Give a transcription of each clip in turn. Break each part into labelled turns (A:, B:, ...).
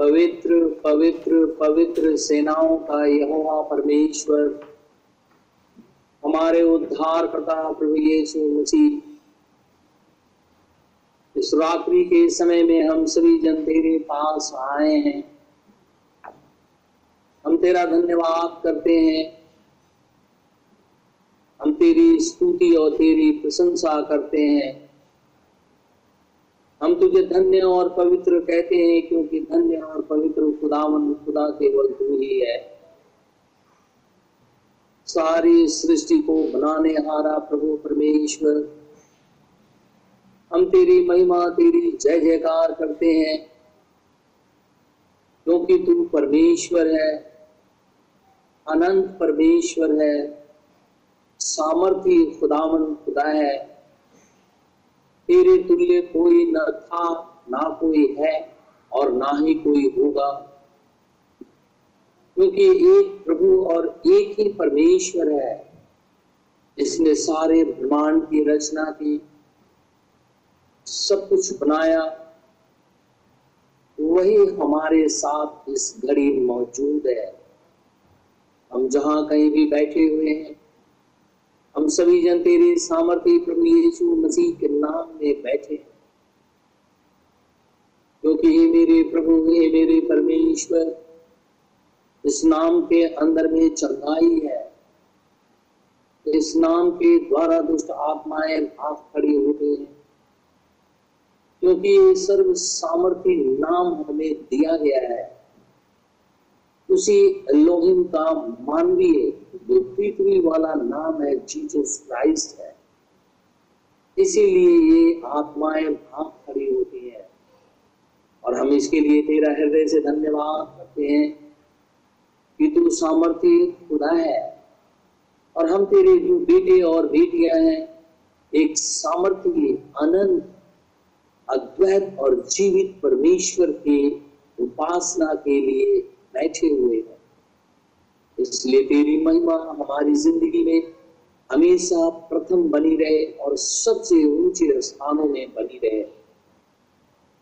A: पवित्र पवित्र पवित्र सेनाओं का यहोवा परमेश्वर, हमारे उद्धार करता प्रभु यीशु मसीह। इस रात्रि के समय में हम सभी जन तेरे पास आए हैं। हम तेरा धन्यवाद करते हैं। हम तेरी स्तुति और तेरी प्रशंसा करते हैं। हम तुझे धन्य और पवित्र कहते हैं, क्योंकि धन्य और पवित्र खुदावन खुदा केवल तू ही है। सारी सृष्टि को बनाने हारा प्रभु परमेश्वर, हम तेरी महिमा, तेरी जय जयकार करते हैं, क्योंकि तू परमेश्वर है, अनंत परमेश्वर है सामर्थ्य खुदावन खुदा है। तेरे तुल्य कोई न था, ना कोई है और ना ही कोई होगा। क्योंकि एक प्रभु और एक ही परमेश्वर है, जिसने सारे ब्रह्मांड की रचना की, सब कुछ बनाया। वही हमारे साथ इस घड़ी मौजूद है। हम जहाँ कहीं भी बैठे हुए हैं हम सभी जन तेरे सामर्थ्य प्रभु यीशु मसीह के नाम में बैठे क्योंकि हे मेरे प्रभु हे मेरे परमेश्वर इस नाम के अंदर में चंगाई है। इस नाम के द्वारा दुष्ट आत्माएँ भाग खड़ी हो गई हैं। क्योंकि ये सर्व सामर्थ्य नाम हमें दिया गया है। उसी लोहिम का मानवीय जो पृथ्वी वाला नाम है जीसस क्राइस्ट है। इसीलिए ये आत्माएँ भाग खड़ी होती है। और हम इसके लिए तेरा हृदय से धन्यवाद करते हैं कि तू सामर्थ्य खुदा है। और हम तेरे जो बेटे और बेटियाँ हैं, एक सामर्थ्य अनंत अद्वैत और जीवित परमेश्वर के उपासना के लिए बैठे हुए हैं। इसलिए तेरी महिमा हमारी ज़िंदगी में हमेशा प्रथम बनी रहे और सबसे ऊँचे स्थानों में बनी रहे।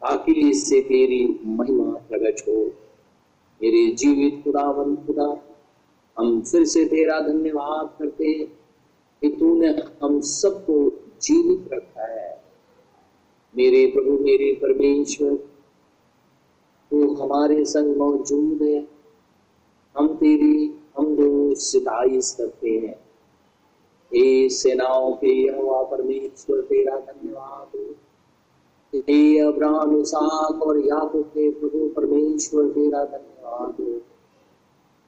A: ताकि इससे तेरी महिमा प्रकट हो। मेरे जीवित खुदावन खुदा, हम फिर से तेरा धन्यवाद करते हैं कि तूने हम सबको जीवित रखा है। मेरे प्रभु, मेरे परमेश्वर तू हमारे संग मौजूद है। हम तेरी, हम दो सिताइश करते हैं। हे सेनाओं के यहोवा परमेश्वर, तेरा धन्यवाद। हो अब्राहम, इसहाक और याकूब के प्रभु परमेश्वर, तेरा धन्यवाद। हो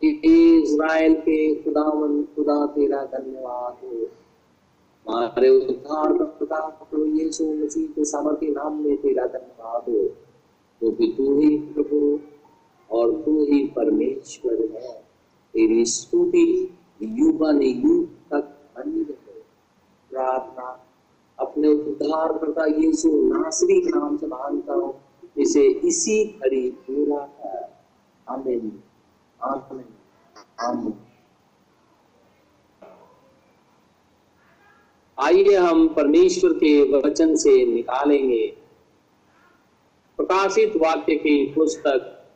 A: इज़राइल के खुदावन, खुदा तेरा धन्यवाद। हो हमारे उद्धार प्रभु यीशु मसीह के सामर्थ्य नाम में तेरा धन्यवाद। हो क्योंकि तो तू ही प्रभु और तू ही परमेश्वर है। तेरी स्तुति युगन युग तक बनी रहे। प्रार्थना, अपने उद्धार करता यीशु नासरी नाम से माँगता हूँ इसे इसी घड़ी पूरा है। आमीन। आमीन। आमीन। आइए हम परमेश्वर के वचन से निकालेंगे। प्रकाशित वाक्य की पुस्तक,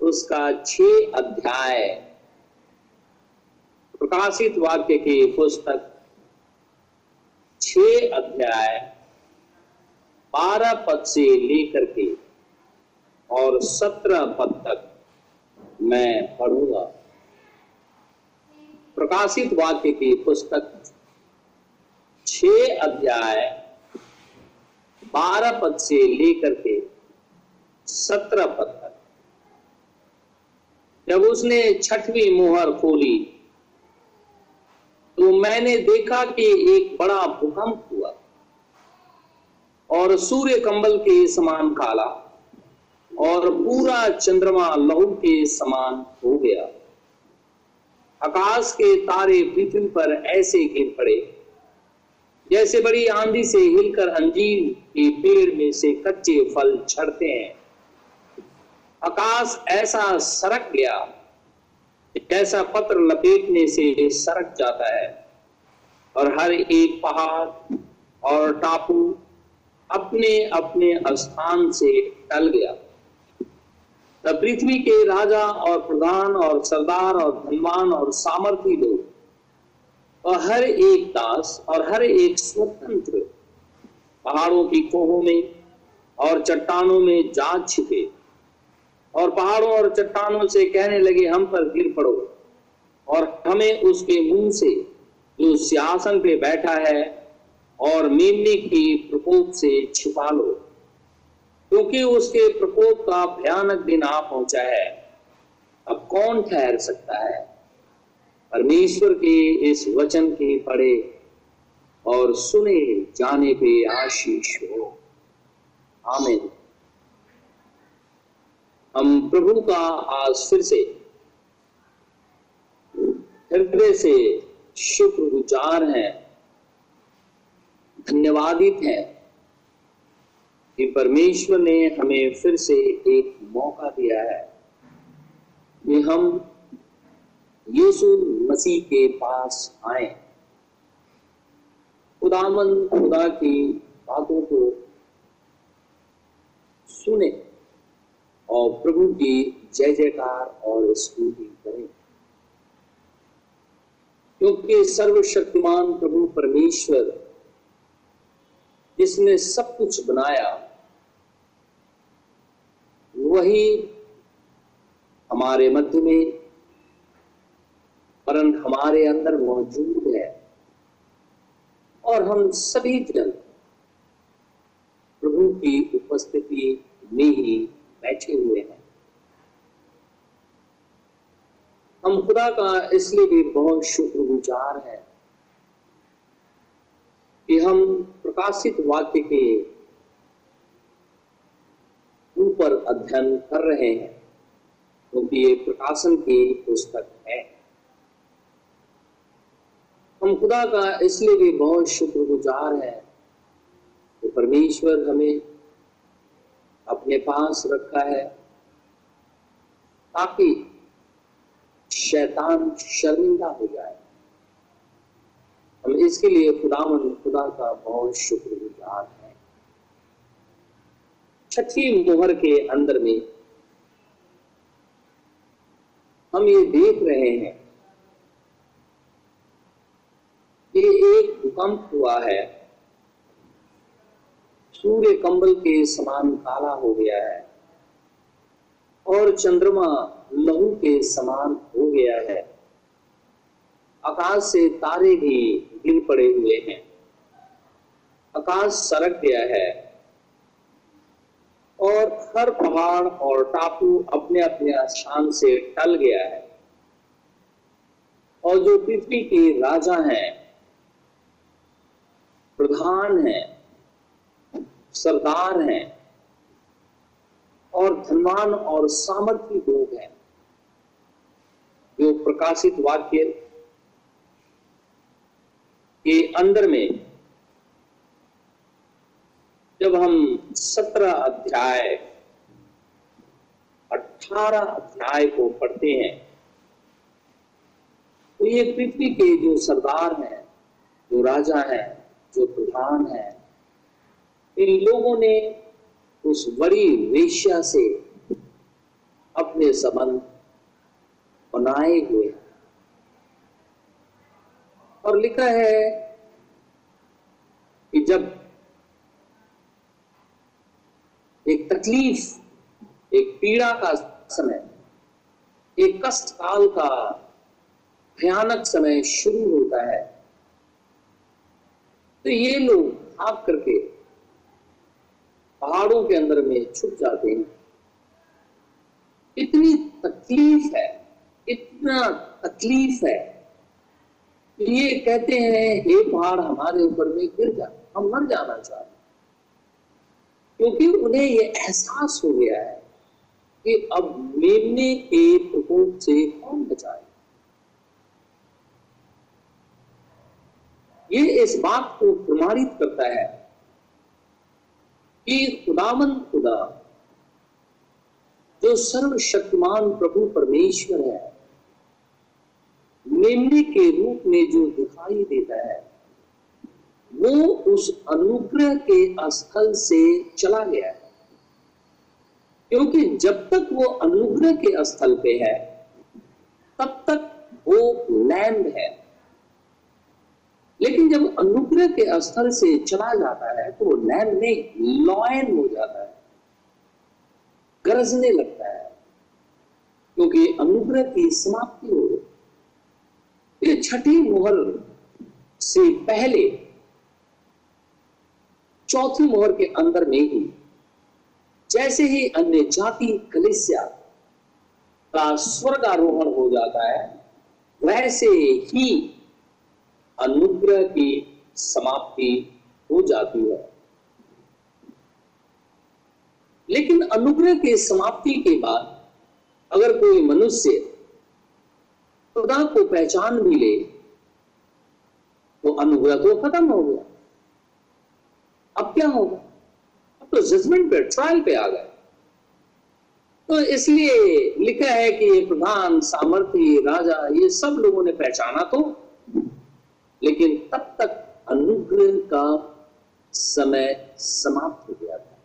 A: उसका छ अध्याय। प्रकाशित वाक्य की पुस्तक छ अध्याय, बारह पद से लेकर के और सत्रह पद तक मैं पढ़ूँगा। प्रकाशित वाक्य की पुस्तक छ अध्याय बारह पद से लेकर के सत्रह पद तक। जब उसने छठवीं मुहर खोली तो मैंने देखा कि एक बड़ा भूकंप हुआ और सूर्य कंबल के समान काला और पूरा चंद्रमा लहू के समान हो गया। आकाश के तारे पृथ्वी पर ऐसे गिर पड़े। जैसे बड़ी आंधी से हिलकर अंजीर के पेड़ में से कच्चे फल झड़ते हैं। आकाश ऐसा सरक गया जैसा पत्र लपेटने से सरक जाता है और हर एक पहाड़ और टापू अपने अपने स्थान से टल गया। पृथ्वी के राजा और प्रधान और सरदार और धनवान और सामर्थी लोग और हर एक दास और हर एक स्वतंत्र पहाड़ों की कोहों में और चट्टानों में जा छिपे और पहाड़ों और चट्टानों से कहने लगे, हम पर गिर पड़ो। और हमें उसके मुँह से जो सियासन पे बैठा है और मेमने के प्रकोप से छिपा लो, क्योंकि उसके प्रकोप का भयानक दिन आ पहुँचा है। अब कौन ठहर सकता है? परमेश्वर के इस वचन के पढ़े और सुने जाने पे आशीष हो। आमिन। हम प्रभु का आज फिर से हृदय से शुक्र गुजार हैं, धन्यवादित हैं कि परमेश्वर ने हमें फिर से एक मौका दिया है कि हम यीशु मसीह के पास आए। खुदामन खुदा की बातों को सुने और प्रभु की जय जयकार और स्तुति करें। क्योंकि सर्वशक्तिमान प्रभु परमेश्वर, जिसने सब कुछ बनाया, वही हमारे मध्य में परन हमारे अंदर मौजूद है। और हम सभी जन प्रभु की उपस्थिति में ही बैठे हुए हैं। हम खुदा का इसलिए भी बहुत शुक्रगुजार है कि हम प्रकाशित वाक्य के ऊपर अध्ययन कर रहे हैं, क्योंकि तो ये प्रकाशन की पुस्तक है हम खुदा का इसलिए भी बहुत शुक्रगुजार है कि परमेश्वर हमें अपने पास रखा है ताकि शैतान शर्मिंदा हो जाए। हम इसके लिए खुदावन, खुदा का बहुत शुक्रगुजार है। छठी मोहर के अंदर में हम ये देख रहे हैं कि एक भूकंप हुआ है। सूर्य कंबल के समान काला हो गया है और चंद्रमा लहू के समान हो गया है। आकाश से तारे भी गिर पड़े हुए हैं। आकाश सरक गया है और हर पहाड़ और टापू अपने अपने स्थान से टल गया है। और जो पृथ्वी के राजा हैं प्रधान है, सरदार हैं, और धनवान और सामर्थ्य लोग हैं। जो प्रकाशित वाक्य के अंदर में जब हम सत्रह अध्याय, अठारह अध्याय को पढ़ते हैं तो ये पृथ्वी के जो सरदार हैं, जो राजा हैं जो प्रधान हैं, इन लोगों ने उस बड़ी वेश्या से अपने संबंध बनाए हुए और लिखा है कि जब एक तकलीफ़, एक पीड़ा का समय, एक कष्ट काल का भयानक समय शुरू होता है तो ये लोग भाग करके पहाड़ों के अंदर में छुप जाते हैं। इतनी तकलीफ़ है, इतना तकलीफ़ है ये कहते हैं, हे पहाड़ हमारे ऊपर में गिर जा, हम मर जाना चाहते क्योंकि उन्हें ये एहसास हो गया है कि अब मेमने के प्रकोप से कौन बचाए ये इस बात को प्रमाणित करता है कि खुदामन खुदा, जो सर्वशक्तिमान प्रभु परमेश्वर है, मेमने के रूप में जो दिखाई देता है, वो उस अनुग्रह के स्थल से चला गया है। क्योंकि जब तक वो अनुग्रह के स्थल पे है, तब तक वो लैंड है। लेकिन जब अनुग्रह के स्थल से चला जाता है तो वो लैंड में लॉयन हो जाता है, गरजने लगता है, क्योंकि अनुग्रह की समाप्ति हो ये छठी मोहर से पहले, चौथी मोहर के अंदर में ही, जैसे ही अन्य जाति कलिसिया का स्वर्गारोहण हो जाता है, वैसे ही अनुग्रह की समाप्ति हो जाती है। लेकिन अनुग्रह की समाप्ति के बाद अगर कोई मनुष्य खुदा को पहचान भी ले तो अनुग्रह तो खत्म हो गया। अब क्या होगा? अब तो जजमेंट पे ट्रायल पे आ गए। तो इसलिए लिखा है कि ये प्रधान सामर्थ्य राजा, ये सब लोगों ने पहचाना तो लेकिन तब तक अनुग्रह का समय समाप्त हो गया था।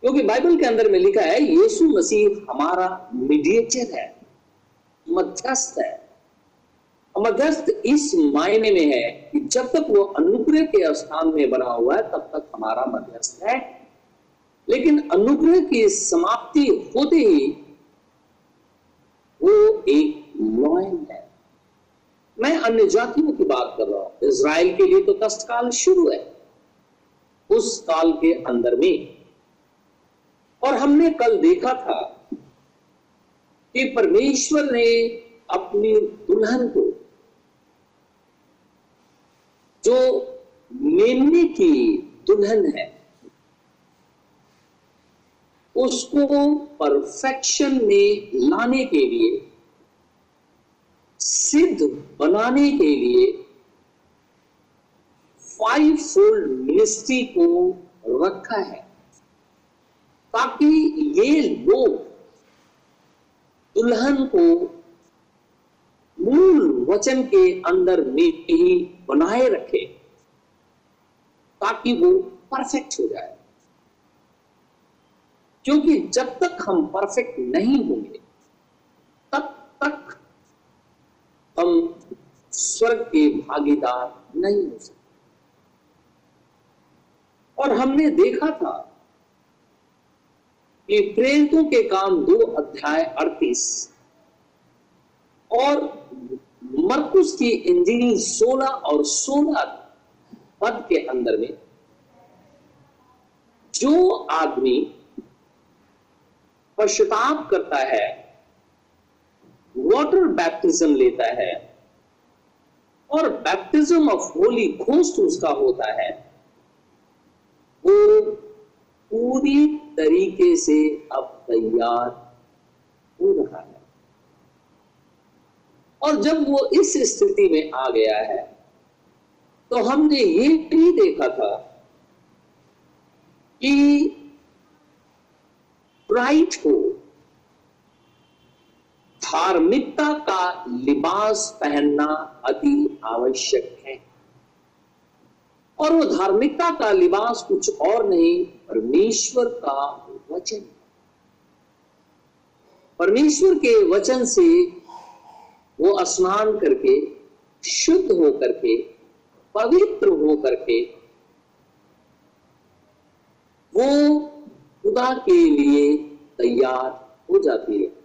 A: क्योंकि बाइबल के अंदर में लिखा है, यीशु मसीह हमारा मीडिएटर है, मध्यस्थ है। मध्यस्थ इस मायने में है कि जब तक वो अनुग्रह के स्थान में बना हुआ है, तब तक हमारा मध्यस्थ है। लेकिन अनुग्रह की समाप्ति होते ही वो एक मैं अन्य जातियों की बात कर रहा हूँ। इसराइल के लिए तो कष्ट काल शुरू है। उस काल के अंदर में। और हमने कल देखा था कि परमेश्वर ने अपनी दुल्हन को जो मेमने की दुल्हन है, उसको परफेक्शन में लाने के लिए सिद्ध बनाने के लिए फाइव फोल्ड मिनिस्ट्री को रखा है, ताकि ये लोग दुल्हन को मूल वचन के अंदर में ही बनाए रखे, ताकि वो परफेक्ट हो जाए। क्योंकि जब तक हम परफेक्ट नहीं होंगे तब तक हम स्वर्ग के भागीदार नहीं हो सकते। और हमने देखा था कि प्रेरितों के काम दो अध्याय अड़तीस और मरकुस की इंजीनियरिंग सोलह और सोलह पद के अंदर में जो आदमी पश्चाताप करता है वाटर बैप्टिज्म लेता है और बैप्टिज्म ऑफ़ होली घोस्ट उसका होता है। वो पूरी तरीके से अब तैयार हो रहा है। और जब वो इस स्थिति में आ गया है तो हमने ये भी देखा था कि ब्राइट को धार्मिकता का लिबास पहनना अति आवश्यक है। और वो धार्मिकता का लिबास कुछ और नहीं, परमेश्वर का वचन। परमेश्वर के वचन से वो स्नान करके, शुद्ध हो करके, पवित्र हो करके, वो खुदा के लिए तैयार हो जाती है।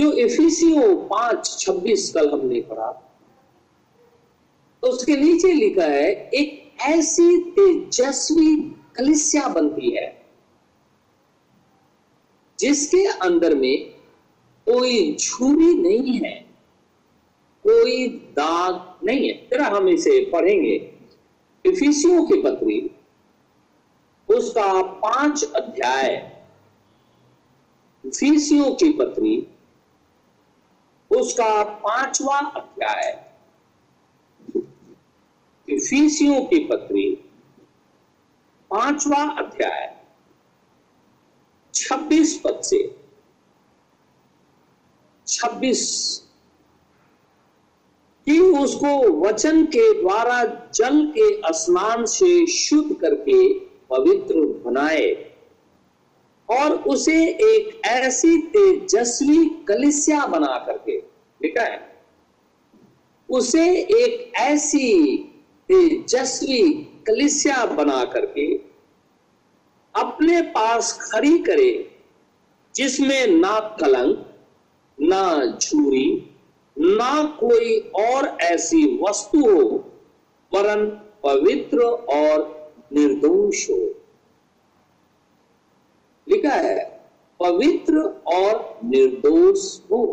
A: जो इफिसियो पाँच छब्बीस कल हमने पढ़ा? तो उसके नीचे लिखा है, एक ऐसी तेजस्वी कलिसिया बनती है, जिसके अंदर में कोई झूरी नहीं है, कोई दाग नहीं है। तेरा हम इसे पढ़ेंगे। इफिसियों की पत्री उसका पाँच अध्याय इफिसियों की पत्री उसका पांचवा अध्याय इफिसियों की पत्री, पांचवा अध्याय, छब्बीस पद से, छब्बीस। कि उसको वचन के द्वारा जल के स्नान से शुद्ध करके पवित्र बनाए। और उसे एक ऐसी तेजस्वी कलिसिया बना करके लिखा है? उसे एक ऐसी तेजस्वी कलिसिया बना करके अपने पास खड़ी करे, जिसमें ना कलंक, ना झूरी, ना कोई और ऐसी वस्तु हो वरन पवित्र और निर्दोष हो। लिखा है, पवित्र और निर्दोष हो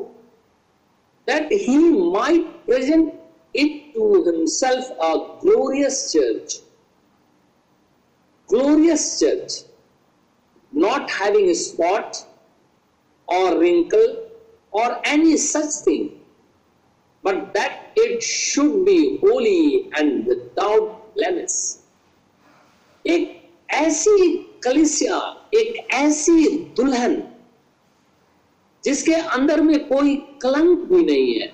A: that he my present it to himself a glorious church glorious church not having spot और रिंकल और any such thing but that it should be holy and without blemish एक ऐसी कलिसिया एक ऐसी दुल्हन जिसके अंदर में कोई कलंक भी नहीं है,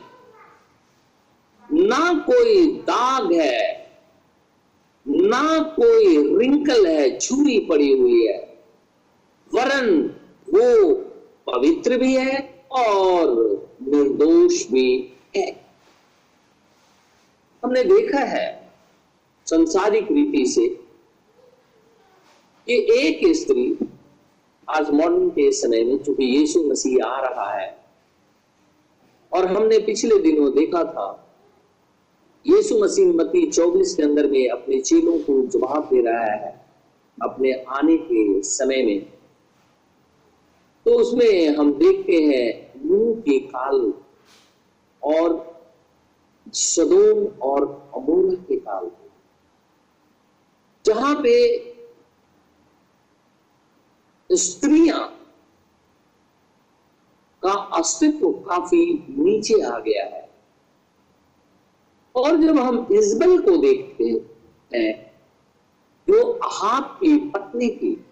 A: ना कोई दाग है, ना कोई रिंकल है, छुरी पड़ी हुई है। वरन वो पवित्र भी है और निर्दोष भी है। हमने देखा है संसारिक रीति से कि एक स्त्री आज मॉडर्न के समय में चूँकि यीशु मसीह आ रहा है, और हमने पिछले दिनों देखा था, यीशु मसीह मती 24 के अंदर में अपने चीलों को जवाब दे रहा है, अपने आने के समय में। तो उसमें हम देखते हैं नूह के काल और सदोम और अमोरा के काल। जहाँ पे स्त्रियाँ का अस्तित्व काफ़ी नीचे आ गया है। और जब हम इजबल को देखते हैं, जो अहाब की पत्नी थी,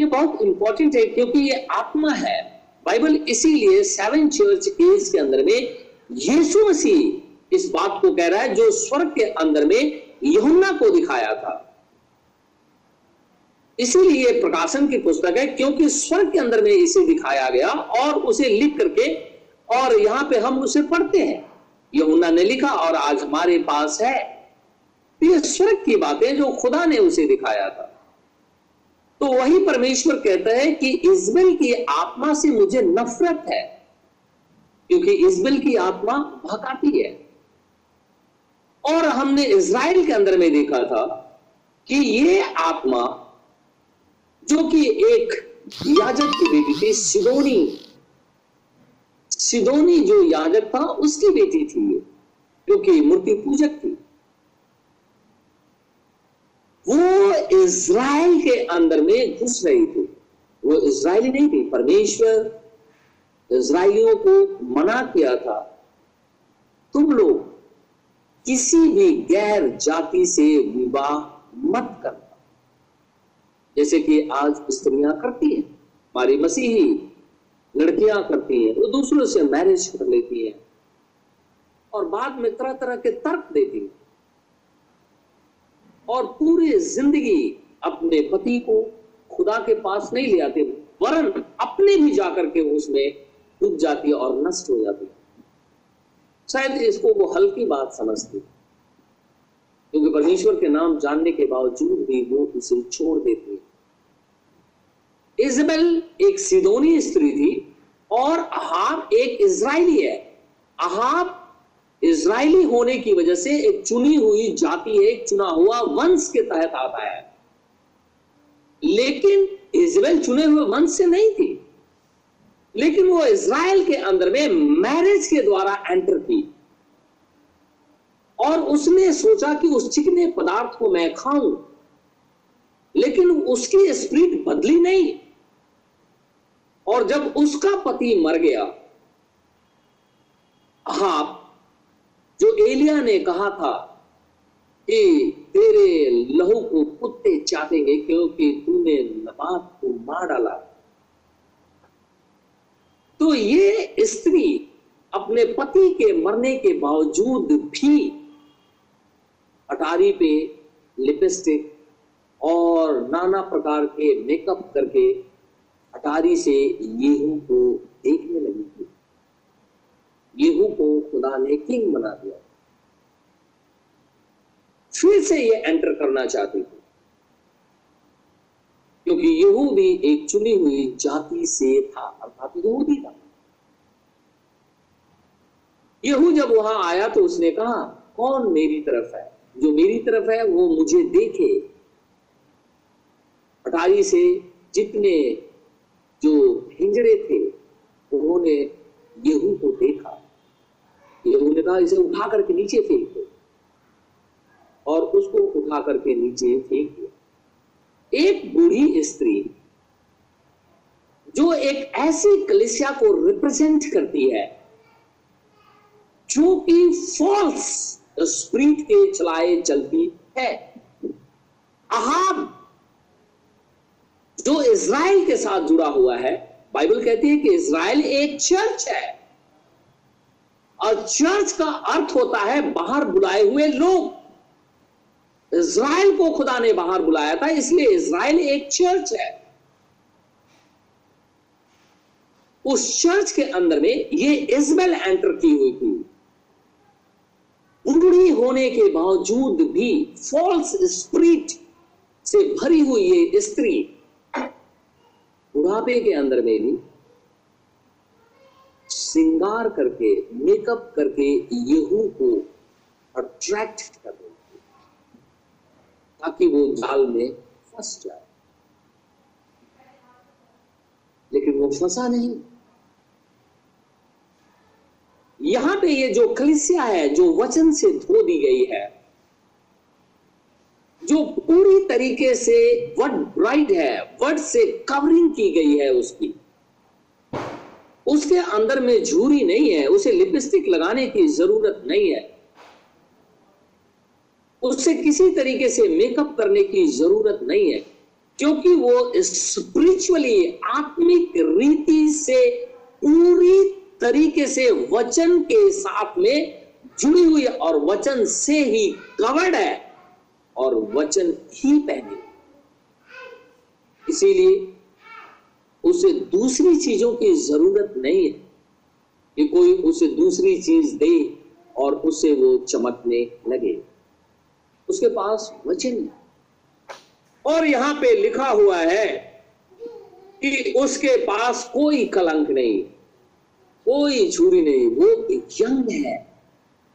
A: ये बहुत इंपॉर्टेंट है क्योंकि ये आत्मा है। बाइबल इसीलिए सेवन चर्च एज के अंदर में यीशु मसीह इस बात को कह रहा है, जो स्वर्ग के अंदर में यहुन्ना को दिखाया था। इसीलिए प्रकाशन की पुस्तक है, क्योंकि स्वर्ग के अंदर में इसे दिखाया गया और उसे लिख करके, और यहाँ पे हम उसे पढ़ते हैं। यमुना ने लिखा और आज हमारे पास है। तो ये स्वर्ग की बातें जो खुदा ने उसे दिखाया था। तो वही परमेश्वर कहता है कि इजबेल की आत्मा से मुझे नफरत है, क्योंकि इजबेल की आत्मा भकाती है। और हमने इज़राइल के अंदर में देखा था कि ये आत्मा जो कि एक याजक की बेटी थी, सिदोनी। सिदोनी जो याजक था, उसकी बेटी थी जो कि मूर्ति पूजक थी। वो इज़राइल के अंदर में घुस रही थी। वो इज़राइली नहीं थी, परमेश्वर इज़राइलियों को मना किया था। तुम लोग किसी भी गैर जाति से विवाह मत करना जैसे कि आज स्त्रियाँ करती हैं, हमारी मसीही लड़कियाँ करती हैं, वो दूसरों से मैरिज कर लेती हैं और बाद में तरह तरह के तर्क देती हैं। और पूरी ज़िंदगी अपने पति को खुदा के पास नहीं ले आते, वरन अपने भी जाकर के उसमें डूब जाती है और नष्ट हो जाती है। शायद इसको वो हल्की बात समझती क्योंकि परमेश्वर के नाम जानने के बावजूद भी वो उसे छोड़ देती है इजबेल एक सिदोनी स्त्री थी और अहाब एक इज़राइली है। अहाब इज़राइली होने की वजह से एक चुनी हुई जाति है, एक चुना हुआ वंश के तहत आता है। लेकिन इजबेल चुने हुए वंश से नहीं थी। लेकिन वो इज़राइल के अंदर में मैरिज के द्वारा एंटर की। और उसने सोचा कि उस चिकने पदार्थ को मैं खाऊं लेकिन उसकी स्प्रिट बदली नहीं। और जब उसका पति मर गया हाँ जो एलिया ने कहा था कि तेरे लहू को कुत्ते चाटेंगे क्योंकि तूने नबात को मार डाला। तो ये स्त्री अपने पति के मरने के बावजूद भी अटारी पे लिपस्टिक और नाना प्रकार के मेकअप करके अटारी से येहू को देखने लगी थी। येहू को खुदा ने किंग बना दिया। फिर से ये एंटर करना चाहती थी। क्योंकि यहू भी एक चुनी हुई जाति से था, अर्थात यहूदी था। यहू जब वहाँ आया तो उसने कहा, कौन मेरी तरफ़ है? जो मेरी तरफ़ है, वो मुझे देखे। अटारी से जितने जो हिंजड़े थे, उन्होंने यहू को देखा। यहू ने कहा, इसे उठा करके नीचे फेंक दो। और उसको उठा करके नीचे फेंक दिया। एक बूढ़ी स्त्री, जो एक ऐसी कलिसिया को रिप्रेजेंट करती है, जो कि फॉल्स स्प्रिट के चलाए चलती है। अहाब, जो इज़राइल के साथ जुड़ा हुआ है, बाइबल कहती है कि इज़राइल एक चर्च है। और चर्च का अर्थ होता है बाहर बुलाए हुए लोग। इज़राइल को खुदा ने बाहर बुलाया था, इसलिए इज़राइल एक चर्च है। उस चर्च के अंदर में ये इजबेल एंटर की हुई थी। बूढ़ी होने के बावजूद भी फॉल्स स्प्रिट से भरी हुई ये स्त्री बुढ़ापे के अंदर में भी श्रृंगार करके मेकअप करके यहू को अट्रैक्ट कर ताकि वो जाल में फंस जाए। लेकिन वो फंसा नहीं। यहाँ पे ये जो कलिसिया है, जो वचन से धो दी गई है, जो पूरी तरीके से वर्ड ब्राइट है वर्ड से कवरिंग की गई है उसकी। उसके अंदर में झूरी नहीं है, उसे लिपस्टिक लगाने की ज़रूरत नहीं है। उससे किसी तरीके से मेकअप करने की ज़रूरत नहीं है, क्योंकि वो स्पिरिचुअली आत्मिक रीति से पूरी तरीके से वचन के साथ में जुड़ी हुई है और वचन से ही कवर्ड है और वचन ही पहने इसीलिए उसे दूसरी चीज़ों की ज़रूरत नहीं है कि कोई उसे दूसरी चीज़ दे और उसे वो चमकने लगे। उसके पास वचन और यहाँ पे लिखा हुआ है कि उसके पास कोई कलंक नहीं। कोई छुरी नहीं, वो यंग है।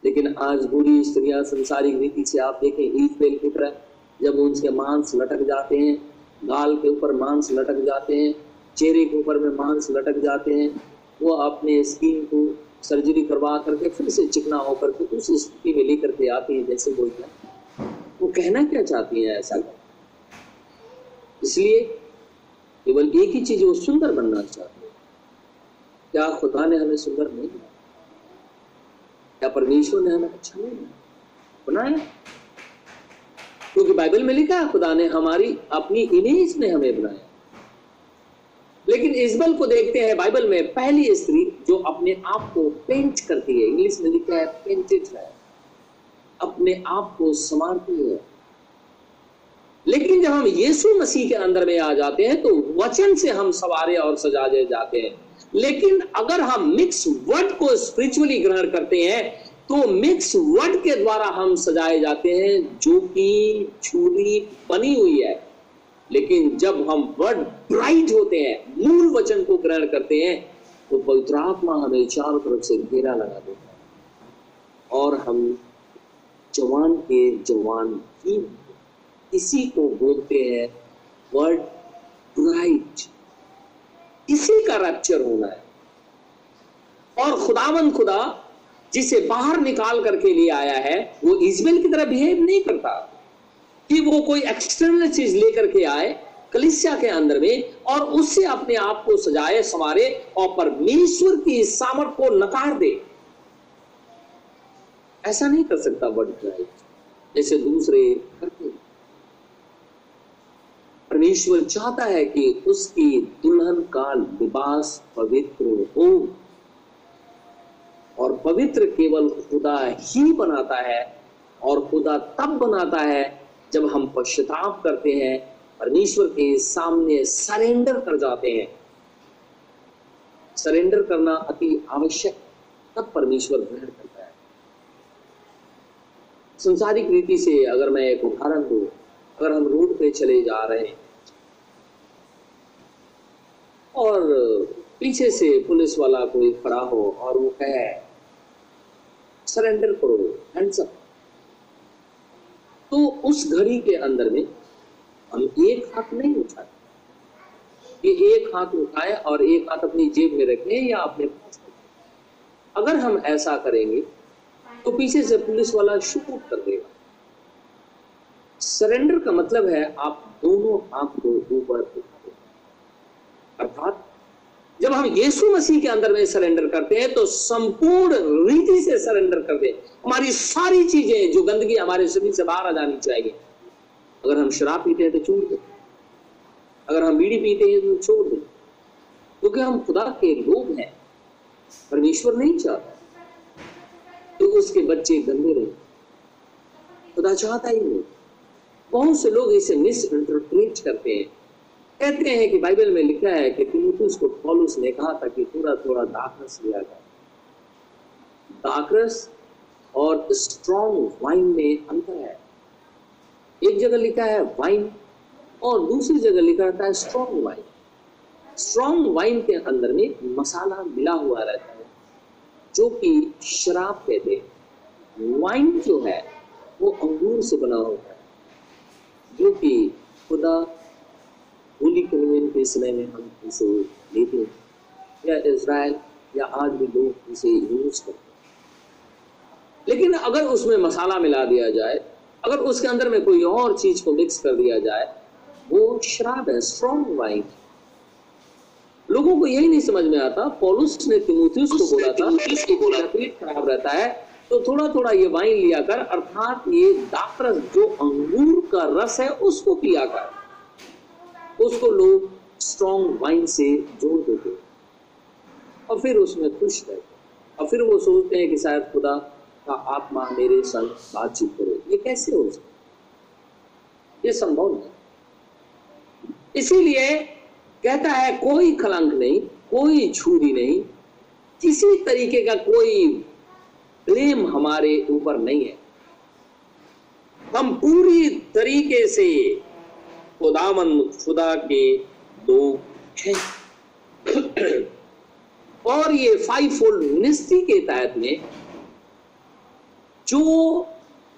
A: लेकिन आज बुरी स्त्रियाँ संसारिक रीति से आप देखें ईद की तरह जब उनके मांस लटक जाते हैं, गाल के ऊपर मांस लटक जाते हैं, चेहरे के ऊपर में मांस लटक जाते हैं, वो अपने स्किन को सर्जरी करवा करके फिर से चिकना होकर के उस स्थिति में लेकर के आती है, जैसे बोलते हैं। वो कहना क्या चाहती है ऐसा? इसलिए केवल एक ही चीज़ वो सुंदर बनना चाहती क्या खुदा ने हमें सुंदर नहीं बनाया? क्या परमेश्वर ने हमें अच्छा नहीं बनाया? क्योंकि बाइबल में लिखा है, खुदा ने हमारी अपनी इमेज में हमें बनाया। लेकिन इजबल को देखते हैं बाइबल में पहली स्त्री जो अपने आप को पेंट करती है। इंग्लिश में लिखा है पेंटेड है। अपने आप को संवारती है। लेकिन जब हम यीशु मसीह के अंदर में आ जाते हैं तो वचन से हम सवारे और सजाए जाते हैं। लेकिन अगर हम मिक्स वर्ड को स्पिरिचुअली ग्रहण करते हैं तो मिक्स वर्ड के द्वारा हम सजाए जाते हैं जो कि छुरी बनी हुई है। लेकिन जब हम वर्ड ब्राइट होते हैं, मूल वचन को ग्रहण करते हैं तो पवित्र आत्मा हमें चारों तरफ़ से घेरा लगा देता है। और हम जवान के जवान ही इसी को बोलते हैं वर्ड ब्राइट इसी का रैप्चर होना है। और खुदावन खुदा जिसे बाहर निकाल करके लिए आया है, वो इजमेल की तरह बिहेव नहीं करता। कि वो कोई एक्सटर्नल चीज़ लेकर के आए, कलिसिया के अंदर में, और उससे अपने आप को सजाए, संवारे, और परमेश्वर की सामर्थ को नकार दे। ऐसा नहीं कर सकता वर्ड क्राइस्ट जैसे दूसरे करते परमेश्वर चाहता है कि उसकी दुल्हन का लिबास पवित्र हो। और पवित्र केवल खुदा ही बनाता है और खुदा तब बनाता है जब हम पश्चाताप करते हैं, परमेश्वर के सामने सरेंडर कर जाते हैं। सरेंडर करना अति आवश्यक, तब परमेश्वर ग्रहण करता है। संसारिक रीति से अगर मैं एक उदाहरण दू, अगर हम रोड पे चले जा रहे हैं और पीछे से पुलिस वाला कोई खड़ा हो और वो कहे सरेंडर करो हैंड्स अप तो उस घड़ी के अंदर में हम एक हाथ नहीं उठाते ये एक हाथ उठाए और एक हाथ अपनी जेब में रखें या अपने पास अगर हम ऐसा करेंगे तो पीछे से पुलिस वाला शूट कर देगा। सरेंडर का मतलब है आप दोनों हाथ को ऊपर उठा अर्थात, जब हम यीशु मसीह के अंदर में सरेंडर करते हैं तो संपूर्ण रीति से सरेंडर कर दे हमारी सारी चीज़ें जो गंदगी हमारे शरीर से बाहर आ जानी चाहिए। अगर हम शराब पीते हैं तो छोड़ दो। अगर हम बीड़ी पीते हैं तो छोड़ दो। क्योंकि हम खुदा के लोग हैं, परमेश्वर नहीं चाहता। तो उसके बच्चे गंदे रहे। खुदा चाहता ही नहीं। बहुत से लोग इसे मिस इंटरप्रेट करते हैं। कहते हैं कि बाइबल में लिखा है कि तिमुथुस को पौलुस ने कहा था कि थोड़ा थोड़ा दाखरस लिया जाए। दाखरस और स्ट्रॉन्ग वाइन में अंतर है। एक जगह लिखा है वाइन और दूसरी जगह लिखा रहता है स्ट्रॉन्ग वाइन स्ट्रॉन्ग वाइन के अंदर में मसाला मिला हुआ रहता है, जो कि शराब कहते हैं। वाइन जो है, वो अंगूर से बना होता है, जो कि खुदा होली कन्वेन के समय में हम इसे लेते हैं। या इसराइल या आज भी लोग इसे यूज़ करते हैं। लेकिन अगर उसमें मसाला मिला दिया जाए अगर उसके अंदर में कोई और चीज़ को मिक्स कर दिया जाए वो शराब है स्ट्रॉन्ग वाइन लोगों को यही नहीं समझ में आता पॉलुस ने तिमोथियस को बोला था इसको बोला पेट खराब रहता है तो थोड़ा थोड़ा ये वाइन लिया कर अर्थात ये दाकरस जो अंगूर का रस है उसको पिया कर। उसको लोग स्ट्रॉन्ग वाइन से जोड़ देते और फिर उसमें खुश रहते और फिर वो सोचते हैं कि शायद खुदा का आत्मा मेरे संग बातचीत करे। ये कैसे हो सकता ये संभव नहीं। इसीलिए कहता है, कोई कलंक नहीं, कोई छुरी नहीं, किसी तरीके का कोई ब्लेम हमारे ऊपर नहीं है। हम पूरी तरीके से खुदामन खुदा के लोग हैं। और ये फाइव फोल्ड मिनिस्ट्री के तहत में जो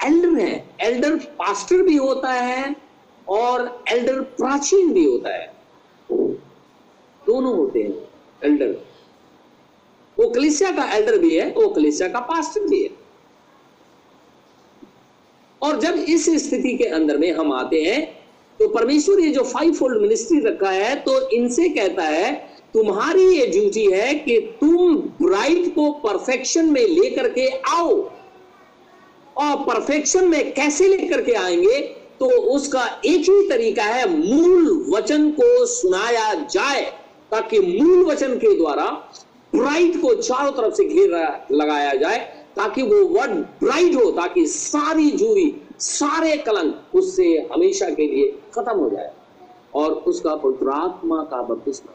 A: एल्डर है एल्डर पास्टर भी होता है और एल्डर प्राचीन भी होता है। दोनों होते हैं एल्डर वो कलिसिया का एल्डर भी है, वो कलिसिया का पास्टर भी है। और जब इस स्थिति के अंदर में हम आते हैं तो परमेश्वर ये जो फाइव फोल्ड मिनिस्ट्री रखा है तो इनसे कहता है, तुम्हारी ये ड्यूटी है कि तुम ब्राइट को परफेक्शन में लेकर के आओ। और परफेक्शन में कैसे लेकर के आएँगे? तो उसका एक ही तरीका है, मूल वचन को सुनाया जाए, ताकि मूल वचन के द्वारा ब्राइट को चारों तरफ़ से घेर लगाया जाए, ताकि वो वर्ड ब्राइट हो, ताकि सारी जूरी सारे कलंक उससे हमेशा के लिए खत्म हो जाए और उसका पवित्रात्मा का बपतिस्मा।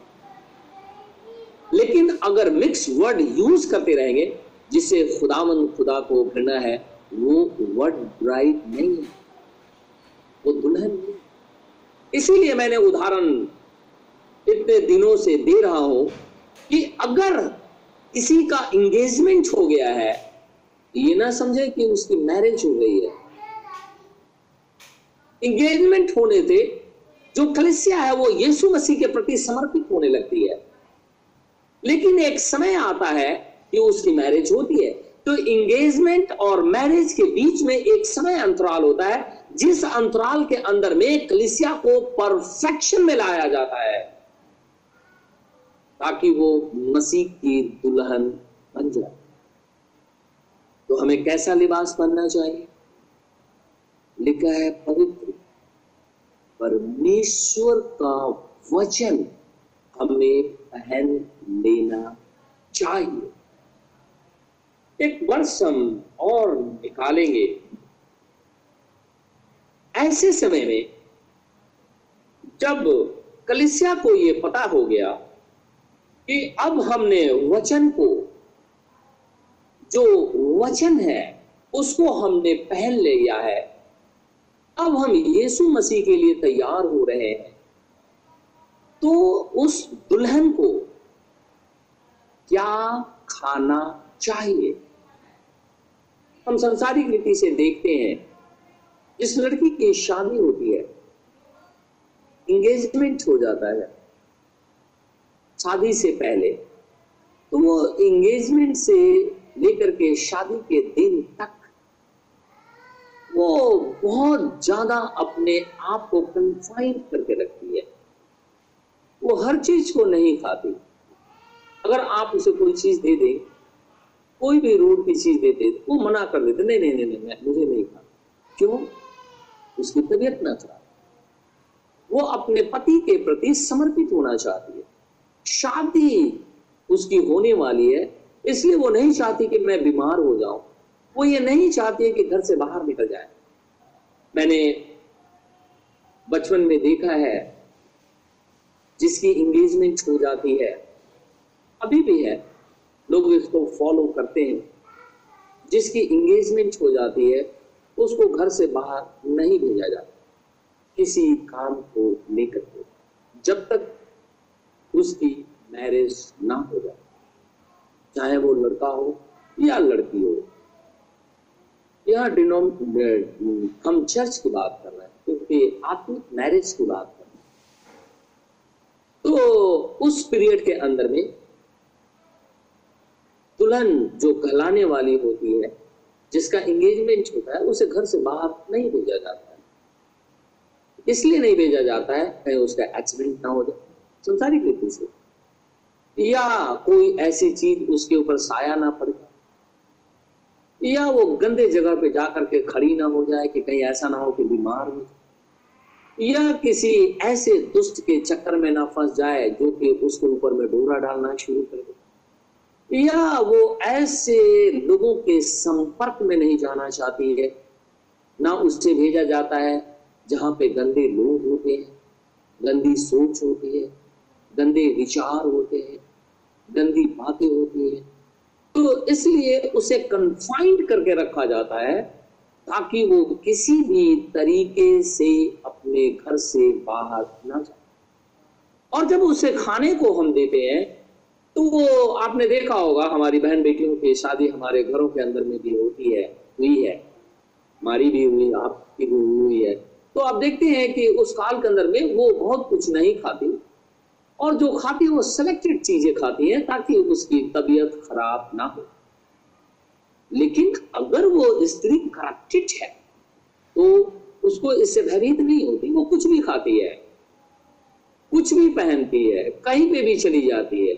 A: लेकिन अगर मिक्स वर्ड यूज़ करते रहेंगे, जिससे खुदावन खुदा को घृणा है, वो वर्ड ब्राइट नहीं है। वो दुल्हन नहीं इसीलिए मैंने उदाहरण इतने दिनों से दे रहा हूँ कि अगर किसी का इंगेजमेंट हो गया है, ये ना समझे कि उसकी मैरिज हो गई है। इंगेजमेंट होने से जो कलिसिया है, वो यीशु मसीह के प्रति समर्पित होने लगती है। लेकिन एक समय आता है कि उसकी मैरिज होती है। तो इंगेजमेंट और मैरिज के बीच में एक समय अंतराल होता है, जिस अंतराल के अंदर में कलिसिया को परफेक्शन में लाया जाता है, ताकि वो मसीह की दुल्हन बन जाए। तो हमें कैसा लिबास बनना चाहिए? लिखा है, पवित्र परमेश्वर का वचन हमें पहन लेना चाहिए। एक वर्ष हम और निकालेंगे। ऐसे समय में जब कलिसिया को यह पता हो गया कि अब हमने वचन को, जो वचन है, उसको हमने पहन लिया है अब हम यीशु मसीह के लिए तैयार हो रहे हैं। तो उस दुल्हन को क्या खाना चाहिए? हम संसारिक रीति से देखते हैं, जिस लड़की की शादी होती है इंगेजमेंट हो जाता है। शादी से पहले तो वो इंगेजमेंट से लेकर के शादी के दिन तक वो बहुत ज़्यादा अपने आप को कंफाइन करके रखती है। वो हर चीज़ को नहीं खाती। अगर आप उसे कोई चीज़ दे दें, कोई भी रोड की चीज़ देते वो मना कर देते, नहीं नहीं नहीं नहीं मुझे नहीं खा क्यों? उसकी तबीयत ना खराब वो अपने पति के प्रति समर्पित होना चाहती है। शादी उसकी होने वाली है, इसलिए वो नहीं चाहती कि मैं बीमार हो जाऊँ। वो ये नहीं चाहती है कि घर से बाहर निकल जाए। मैंने बचपन में देखा है, जिसकी इंगेजमेंट हो जाती है। अभी भी है। लोग इसको फॉलो करते हैं। जिसकी इंगेजमेंट हो जाती है, उसको घर से बाहर नहीं भेजा जाता। किसी काम को लेकर के, जब तक उसकी मैरिज ना हो जाए। चाहे वो लड़का हो या लड़की हो। यह डिनोम हम चर्च की बात कर रहे हैं, क्योंकि आत्मिक मैरिज की बात कर रहे हैं। तो उस पीरियड के अंदर में दुल्हन जो कहलाने वाली होती है, जिसका एंगेजमेंट होता है, उसे घर से बाहर नहीं भेजा जाता है। इसलिए नहीं भेजा जाता है, कहीं उसका एक्सीडेंट ना हो जाए, संसारिक रीति से। या कोई ऐसी चीज़ उसके ऊपर साया ना पड़े या वो गंदे जगह पे जाकर के खड़ी ना हो जाए कि कहीं ऐसा ना हो कि बीमार हो या किसी ऐसे दुष्ट के चक्कर में ना फंस जाए जो कि उसके ऊपर में डोरा डालना शुरू कर दे। या वो ऐसे लोगों के संपर्क में नहीं जाना चाहती है, ना उससे भेजा जाता है जहाँ पे गंदे लोग होते हैं, गंदी सोच होती है, गंदे विचार होते हैं, गंदी बातें होती हैं। तो इसलिए उसे कन्फाइंड करके रखा जाता है ताकि वो किसी भी तरीके से अपने घर से बाहर ना जाए। और जब उसे खाने को हम देते हैं तो वो आपने देखा होगा, हमारी बहन बेटियों की शादी हमारे घरों के अंदर में भी होती है, हुई है। हमारी भी हुई, आपकी भी हुई है। तो आप देखते हैं कि उस काल के अंदर में वो बहुत कुछ नहीं खाती। और जो खाती है, वो सिलेक्टेड चीज़ें खाती है ताकि उसकी तबीयत खराब ना हो। लेकिन अगर वो स्त्री करप्टेड है तो उसको इससे भयभीत नहीं होती, वो कुछ भी खाती है, कुछ भी पहनती है, कहीं पे भी चली जाती है,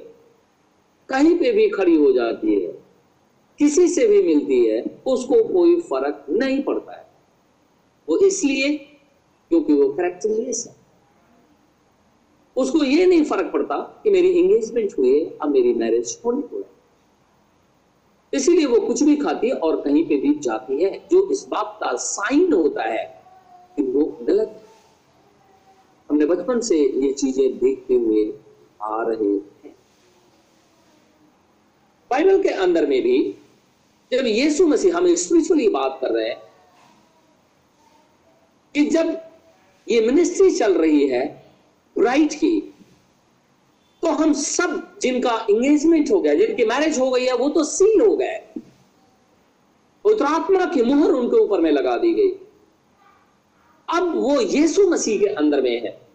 A: कहीं पे भी खड़ी हो जाती है, किसी से भी मिलती है, उसको कोई फ़र्क नहीं पड़ता है। वो इसलिए क्योंकि वो करेक्टरलेस है। उसको ये नहीं फ़र्क पड़ता कि मेरी एंगेजमेंट हुई है, अब मेरी मैरिज होने को है। इसीलिए वो कुछ भी खाती है और कहीं पे भी जाती है, जो इस बात का साइन होता है कि वो गलत हमने बचपन से ये चीज़ें देखते हुए आ रहे हैं। बाइबल के अंदर में भी जब यीशु मसीह हम स्पिरिचुअली बात कर रहे हैं, कि जब ये मिनिस्ट्री चल रही है राइट की। तो हम सब जिनका एंगेजमेंट हो गया, जिनकी मैरिज हो गई है, वो तो सील हो गए। उत्तरात्मा की मुहर उनके ऊपर में लगा दी गई। अब वो यीशु मसीह के अंदर में है।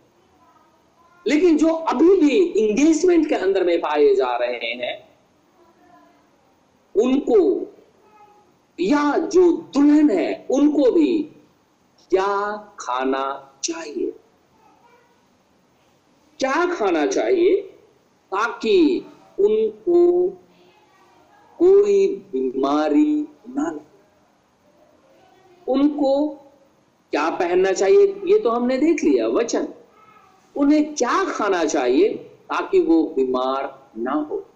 A: लेकिन जो अभी भी इंगेजमेंट के अंदर में पाए जा रहे हैं, उनको या जो दुल्हन है, उनको भी क्या खाना चाहिए। क्या खाना चाहिए ताकि उनको कोई बीमारी ना उनको क्या पहनना चाहिए? ये तो हमने देख लिया वचन। उन्हें क्या खाना चाहिए ताकि वो बीमार ना हो?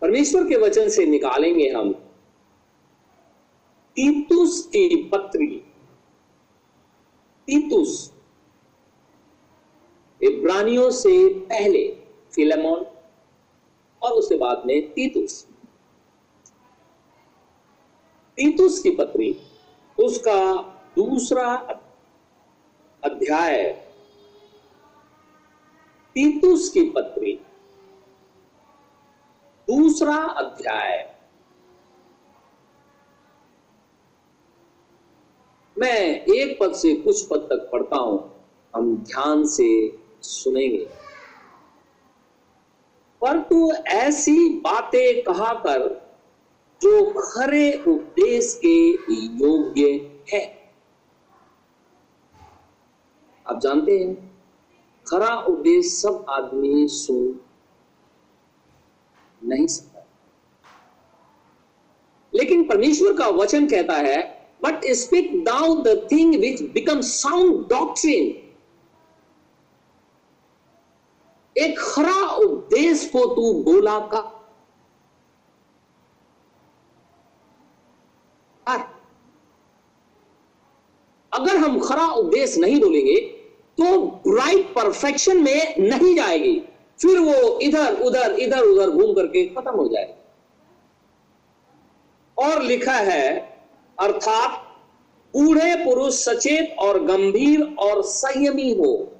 A: परमेश्वर के वचन से निकालेंगे हम। तीतुस की पत्री। तीतुस। इब्रानियों से पहले फिलेमोन और उसके बाद में तीतुस। तीतुस की पत्री उसका दूसरा अध्याय। तीतुस की पत्री दूसरा अध्याय। मैं एक पद से कुछ पद तक पढ़ता हूँ। हम ध्यान से सुनेंगे। परंतु ऐसी बातें कहा कर जो खरे उपदेश के योग्य है। आप जानते हैं, खरा उपदेश सब आदमी सुन नहीं सकता। लेकिन परमेश्वर का वचन कहता है but speak down the thing which become sound doctrine एक खरा उपदेश को तू बोला का अगर हम खरा उपदेश नहीं बोलेंगे तो राइट परफेक्शन में नहीं जाएगी। फिर वो इधर, उधर इधर, उधर घूम करके खत्म हो जाएगी। और लिखा है, अर्थात, बूढ़े पुरुष सचेत और गंभीर और संयमी हो।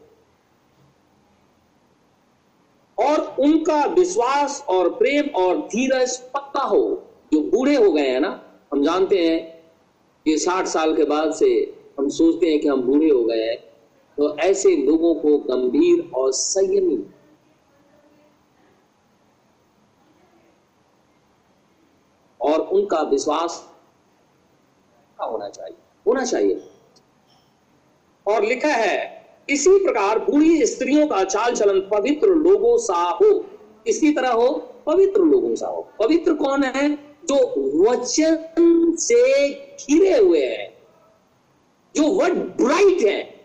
A: और उनका विश्वास और प्रेम और धीरज पक्का हो। जो बूढ़े हो गए हैं ना, हम जानते हैं कि साठ साल के बाद से हम सोचते हैं कि हम बूढ़े हो गए हैं। तो ऐसे लोगों को गंभीर और संयमी और उनका विश्वास होना चाहिए। होना चाहिए। और लिखा है इसी प्रकार बूढ़ी स्त्रियों का चाल चलन पवित्र लोगों सा हो। इसी तरह हो पवित्र लोगों सा हो। पवित्र कौन है? जो वचन से घिरे हुए हैं। जो वर्ड ब्राइट है।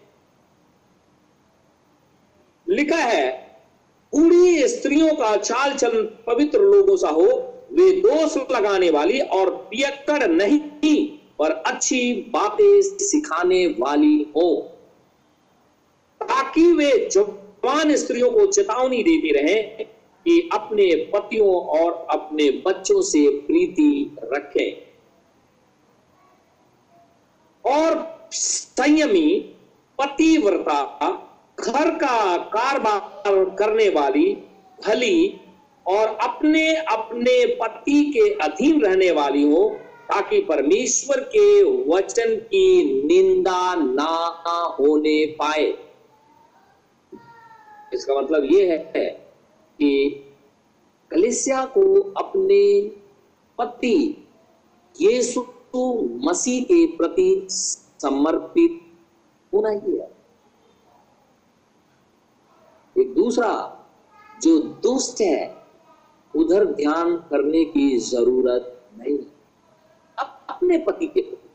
A: लिखा है, बूढ़ी स्त्रियों का चाल चलन पवित्र लोगों सा हो। वे दोष लगाने वाली और पियक्कड़ नहीं, पर अच्छी बातें सिखाने वाली हो। ताकि वे जवान स्त्रियों को चेतावनी देती रहे कि अपने पतियों और अपने बच्चों से प्रीति रखें। और संयमी, पतिव्रता, घर का कारोबार करने वाली, भली और अपने अपने पति के अधीन रहने वाली हो, ताकि परमेश्वर के वचन की निंदा ना होने पाए। इसका मतलब यह है कि कलिसिया को अपने पति यीशु मसीह के प्रति समर्पित होना ही है। एक दूसरा जो दुष्ट है, उधर ध्यान करने की ज़रूरत नहीं। अब अपने पति के प्रति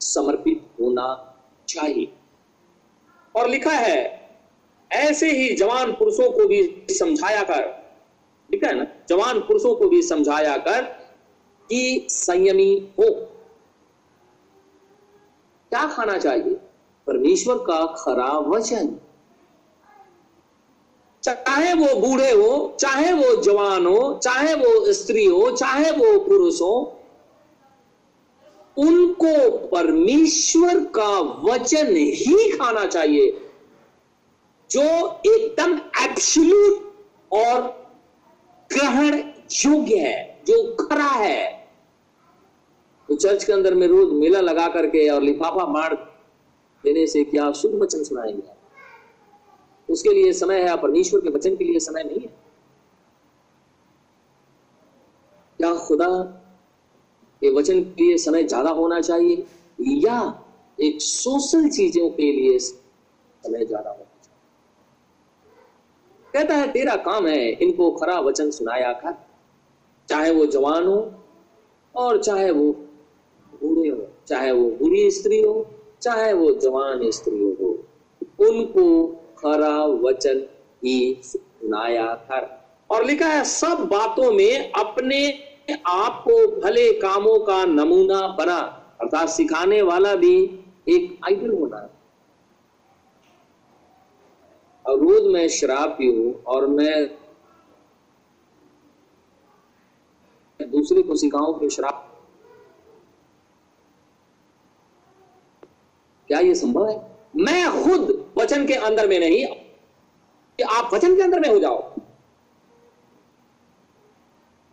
A: समर्पित होना चाहिए। और लिखा है ऐसे ही जवान पुरुषों को भी समझाया कर, ठीक है ना? जवान पुरुषों को भी समझाया कर कि संयमी हो। क्या खाना चाहिए? परमेश्वर का खरा वचन। चाहे वो बूढ़े हो, चाहे वो जवान हो, चाहे वो स्त्री हो, चाहे वो पुरुष हो, उनको परमेश्वर का वचन ही खाना चाहिए। जो एकदम एब्सोल्यूट और ग्रहण योग्य है, जो खरा है। तो चर्च के अंदर में रोज मेला लगा करके और लिफाफा मार देने से क्या शुद्ध वचन सुनाएँगे? उसके लिए समय है परमेश्वर के वचन के लिए समय नहीं है। क्या खुदा के वचन के लिए समय ज़्यादा होना चाहिए या एक सोशल चीज़ों के लिए समय ज़्यादा होना कहता है, तेरा काम है इनको खरा वचन सुनाया कर। चाहे वो जवान हो और चाहे वो बूढ़े हो, चाहे वो बुरी स्त्री हो, चाहे वो जवान स्त्री हो, उनको खरा वचन ही सुनाया कर। और लिखा है, सब बातों में अपने आप को भले कामों का नमूना बना। अर्थात सिखाने वाला भी एक आइडल होना रोज मैं शराब पीऊं और मैं दूसरे को कि शराब क्या ये संभव है? मैं खुद वचन के अंदर में नहीं, कि आप वचन के अंदर में हो जाओ।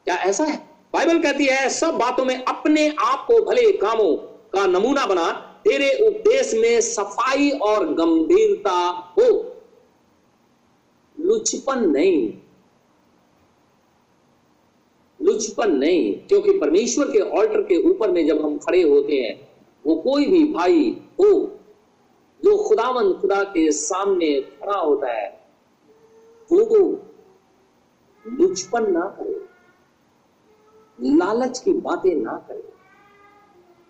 A: क्या ऐसा है? बाइबल कहती है, सब बातों में अपने आप को भले कामों का नमूना बना, तेरे उपदेश में सफ़ाई और गंभीरता हो। लुचपन नहीं। लुचपन नहीं, क्योंकि परमेश्वर के ऑल्टर के ऊपर में जब हम खड़े होते हैं, वो कोई भी भाई हो, जो खुदावन खुदा के सामने खड़ा होता है, वो लुचपन ना करे, लालच की बातें ना करे,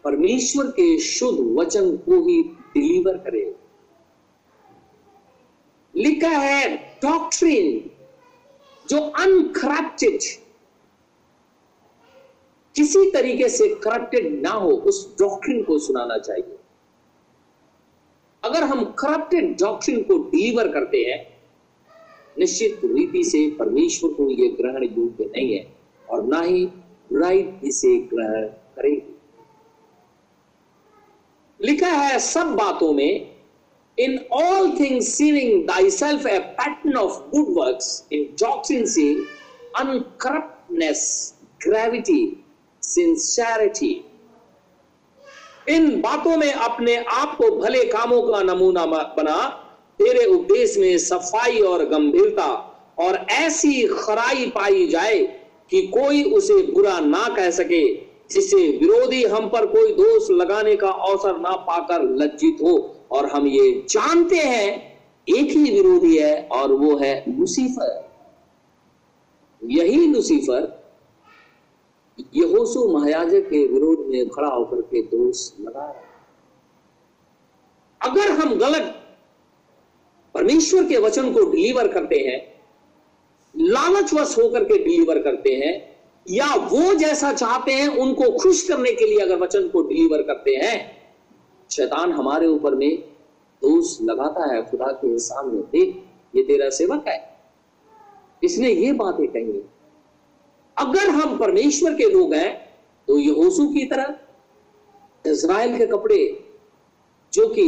A: परमेश्वर के शुद्ध वचन को ही डिलीवर करे। लिखा है डॉक्ट्रिन जो अनकरप्टेड किसी तरीके से करप्टेड ना हो, उस डॉक्ट्रिन को सुनाना चाहिए। अगर हम करप्टेड डॉक्ट्रिन को डिलीवर करते हैं, निश्चित रीति से परमेश्वर को यह ग्रहण योग्य नहीं है, और ना ही राइट इसे ग्रहण करेगी। लिखा है सब बातों में all things showing thy self a pattern of good works in doctrine uncorruptness gravity sincerity इन बातों में अपने आप को भले कामों का नमूना बना, तेरे उपदेश में सफ़ाई और गंभीरता और ऐसी खराई पाई जाए कि कोई उसे बुरा ना कह सके, जिसे विरोधी हम पर कोई दोष लगाने का अवसर ना पाकर लज्जित हो। और हम ये जानते हैं, एक ही विरोधी है और वो है लुसीफर। यही लुसीफर यहोसु महायाजक के विरोध में खड़ा होकर के दोष लगा रहा अगर हम गलत परमेश्वर के वचन को डिलीवर करते हैं, लालचवश होकर के डिलीवर करते हैं, या वो जैसा चाहते हैं, उनको खुश करने के लिए अगर वचन को डिलीवर करते हैं शैतान हमारे ऊपर में दोष लगाता है, खुदा के सामने देख, ये तेरा सेवक है। इसने ये बातें कही अगर हम परमेश्वर के लोग हैं तो यहोसू की तरह इज़राइल के कपड़े जो कि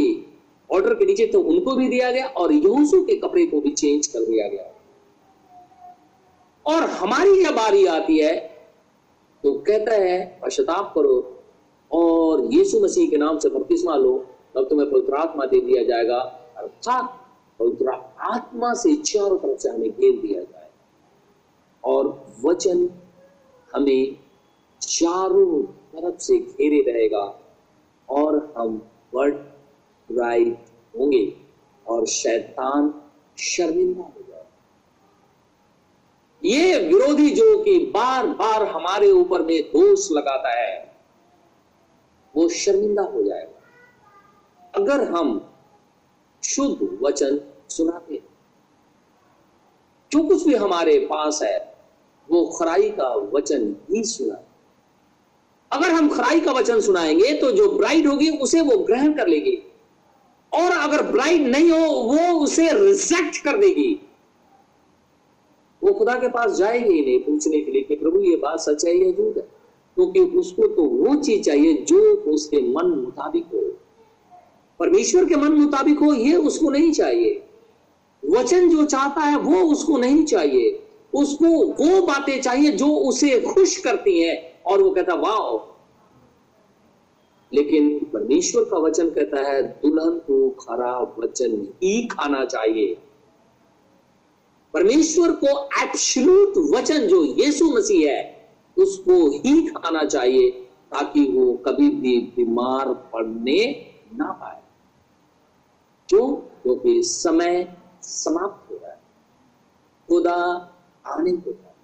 A: ऑर्डर के नीचे तो उनको भी दिया गया और यहोसू के कपड़े को भी चेंज कर दिया गया। और हमारी जब बारी आती है तो कहता है, पश्चाताप करो और यीशु मसीह के नाम से बपतिस्मा लो, तब तुम्हें पवित्र आत्मा दे दिया जाएगा। अर्थात पवित्र आत्मा से चारों तरफ़ से हमें घेर दिया जाए। और वचन हमें चारों तरफ़ से घेरे रहेगा और हम वर्ड राइट होंगे और शैतान शर्मिंदा हो जाए ये विरोधी जो कि बार बार हमारे ऊपर में दोष लगाता है वो शर्मिंदा हो जाएगा। अगर हम शुद्ध वचन सुनाते जो कुछ भी हमारे पास है, वो खराई का वचन ही सुना अगर हम खराई का वचन सुनाएँगे तो जो ब्राइड होगी, उसे वो ग्रहण कर लेगी। और अगर ब्राइड नहीं हो, वो उसे रिजेक्ट कर देगी। वो खुदा के पास जाएगी नहीं पूछने के लिए कि प्रभु, ये बात सच है या झूठ है? क्योंकि तो उसको तो वो चीज़ चाहिए जो उसके मन मुताबिक हो। परमेश्वर के मन मुताबिक हो, ये उसको नहीं चाहिए। वचन जो चाहता है, वो उसको नहीं चाहिए। उसको वो बातें चाहिए जो उसे खुश करती हैं और वो कहता वाह लेकिन परमेश्वर का वचन कहता है, दुल्हन को खराब वचन ही खाना चाहिए। परमेश्वर को एब्सोल्यूट वचन जो यीशु मसीह है उसको ही खाना चाहिए ताकि वो कभी भी बीमार पड़ने ना पाए। क्यों? क्योंकि समय समाप्त हो रहा है खुदा आने को है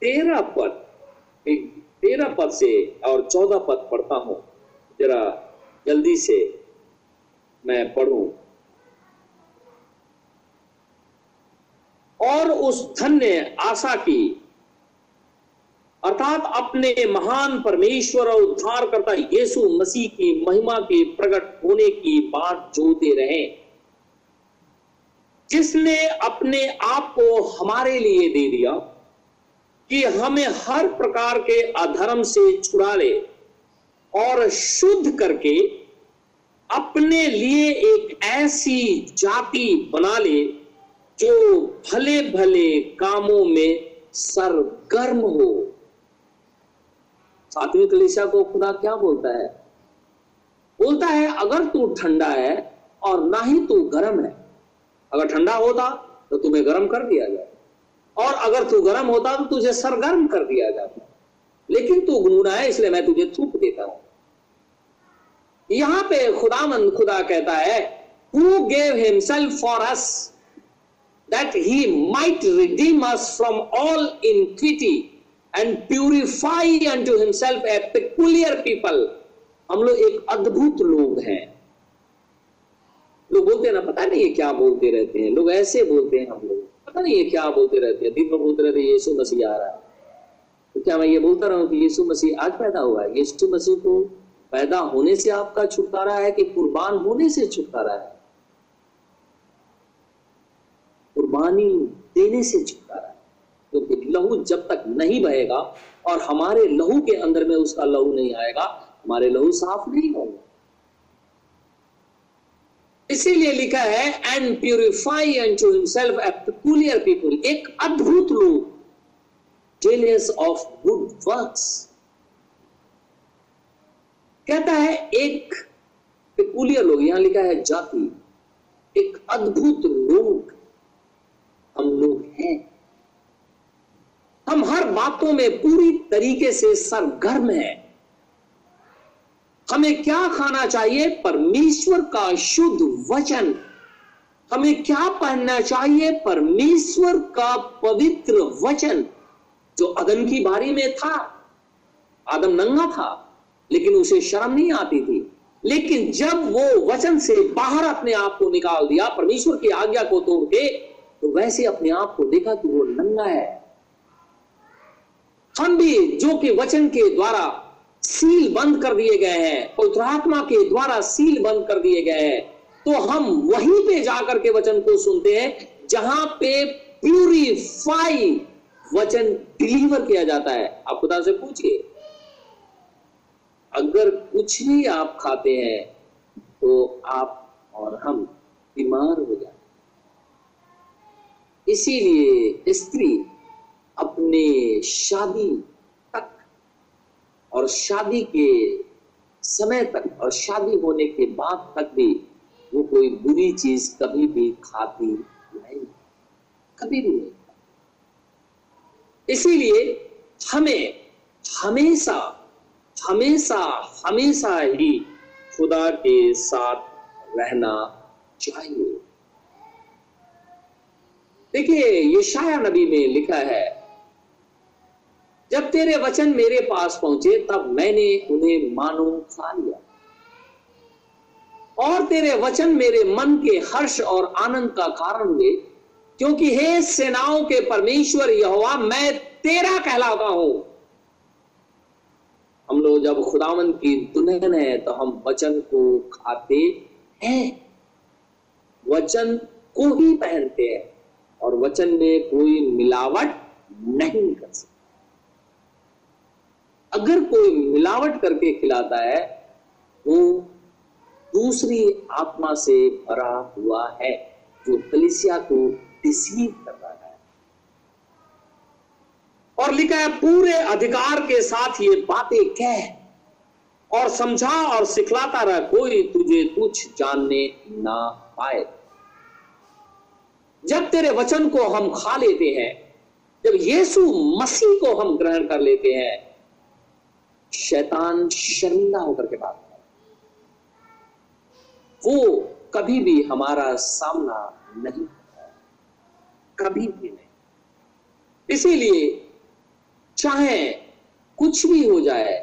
A: तेरह पद तेरह पद से और चौदह पद पढ़ता हूँ। जरा जल्दी से मैं पढ़ूं। और उस धन्य आशा की, अर्थात अपने महान परमेश्वर और उद्धारकर्ता यीशु मसीह की महिमा के प्रकट होने की बात जोते रहे। जिसने अपने आप को हमारे लिए दे दिया कि हमें हर प्रकार के अधर्म से छुड़ा ले और शुद्ध करके अपने लिए एक ऐसी जाति बना ले जो भले भले कामों में सरगर्म हो। सातवीं कलिशा को खुदा क्या बोलता है? बोलता है, अगर तू ठंडा है और ना ही तू गर्म है, अगर ठंडा होता तो तुम्हें गर्म कर दिया जाए और अगर तू गर्म होता तो तुझे सरगर्म कर दिया जाता। लेकिन तू गुनगुना है, इसलिए मैं तुझे थूक देता हूँ। यहाँ पे खुदामंद खुदा कहता है who gave himself for us that he might redeem us from all iniquity and purify to himself a peculiar people हम लोग एक अद्भुत लोग हैं। लोग बोलते हैं ना, पता नहीं ये क्या बोलते रहते हैं? लोग ऐसे बोलते हैं हम लोग। पता नहीं ये क्या बोलते रहते हैं? दिन में बोलते रहते हैं, यीशु मसीह आ रहा है। तो क्या मैं ये बोलता रहा हूँ कि यीशु मसीह आज पैदा हुआ है? यीशु मसीह को पैदा होने से आपका छुटकारा है कि कुर्बान होने से छुटकारा है? कुर्बानी देने से छुटकारा क्योंकि तो लहू जब तक नहीं बहेगा और हमारे लहू के अंदर में उसका लहू नहीं आएगा, हमारे लहू साफ़ नहीं होगा। इसीलिए लिखा है and purify and to himself a peculiar people एक अद्भुत लोग जेलियस ऑफ़ गुड वर्क्स कहता है, एक पिकुलियर लोग, यहाँ लिखा है जाति, एक अद्भुत लोग। हैं। हम हर बातों में पूरी तरीके से सरगर्म है। हमें क्या खाना चाहिए? परमेश्वर का शुद्ध वचन। हमें क्या पहनना चाहिए? परमेश्वर का पवित्र वचन, जो अदम की बारी में था। आदम नंगा था, लेकिन उसे शर्म नहीं आती थी। लेकिन जब वो वचन से बाहर अपने आप को निकाल दिया, परमेश्वर की आज्ञा को तोड़ के तो वैसे अपने आप को देखा कि वो नंगा है। हम भी जो कि वचन के द्वारा सील बंद कर दिए गए हैं पवित्रात्मा के द्वारा सील बंद कर दिए गए हैं तो हम वहीं पे जाकर के वचन को सुनते हैं, जहाँ पे प्यूरिफाई वचन डिलीवर किया जाता है। आप खुदा से पूछिए, अगर कुछ भी आप खाते हैं तो आप और हम बीमार हो जाते इसीलिए स्त्री अपने शादी तक और शादी के समय तक और शादी होने के बाद तक भी वो कोई बुरी चीज़ कभी भी खाती नहीं, कभी भी नहीं इसीलिए हमें हमेशा हमेशा हमेशा ही खुदा के साथ रहना चाहिए। देखिए ये शाया नबी में लिखा है, जब तेरे वचन मेरे पास पहुँचे, तब मैंने उन्हें मानो खा लिया। और तेरे वचन मेरे मन के हर्ष और आनंद का कारण हुए क्योंकि हे सेनाओं के परमेश्वर यहोवा, मैं तेरा कहलाता हूँ। हम लोग जब खुदावन की दुल्हन है तो हम वचन को खाते हैं। वचन को ही पहनते हैं। और वचन में कोई मिलावट नहीं कर सकता। अगर कोई मिलावट करके खिलाता है, वो दूसरी आत्मा से भरा हुआ है, जो कलिसिया को डिसीव कर रहा है। और लिखा है, पूरे अधिकार के साथ ये बातें कह और समझा और सिखलाता रहा, कोई तुझे कुछ जानने ना पाए। जब तेरे वचन को हम खा लेते हैं, जब यीशु मसीह को हम ग्रहण कर लेते हैं, शैतान शर्मिंदा होकर के बात वो कभी भी हमारा सामना नहीं कभी भी नहीं। इसीलिए चाहे कुछ भी हो जाए,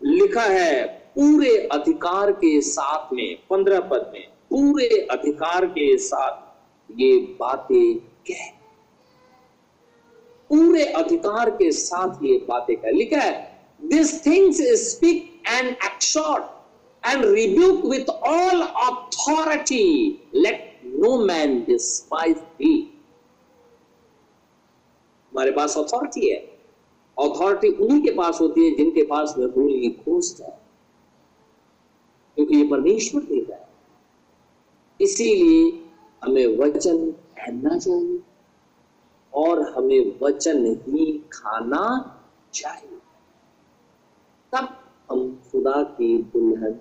A: लिखा है पूरे अधिकार के साथ में, पंद्रह पद में, पूरे अधिकार के साथ ये बातें कह पूरे अधिकार के साथ ये बातें कह लिखा है this things speak and exhort and rebuke with all authority let no man despise thee हमारे पास अथॉरिटी है। अथॉरिटी उन्हीं के पास होती है जिनके पास वह होली घोस्ट है। क्योंकि ये परमेश्वर देता है। इसीलिए हमें वचन पहनना चाहिए और हमें वचन ही खाना चाहिए। तब हम खुदा की दुल्हन